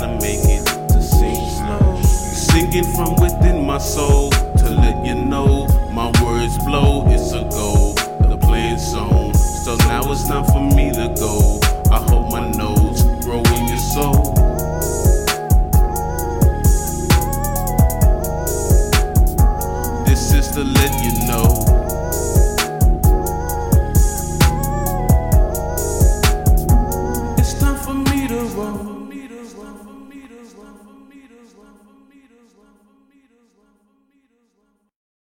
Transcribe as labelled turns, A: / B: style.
A: gotta make it to see snow. singing from within my soul to let you know my words blow. It's a goal, the playing zone. So now it's time for me to go. I hope my nose grow in your soul. This is to let you know. It's time for me to roll.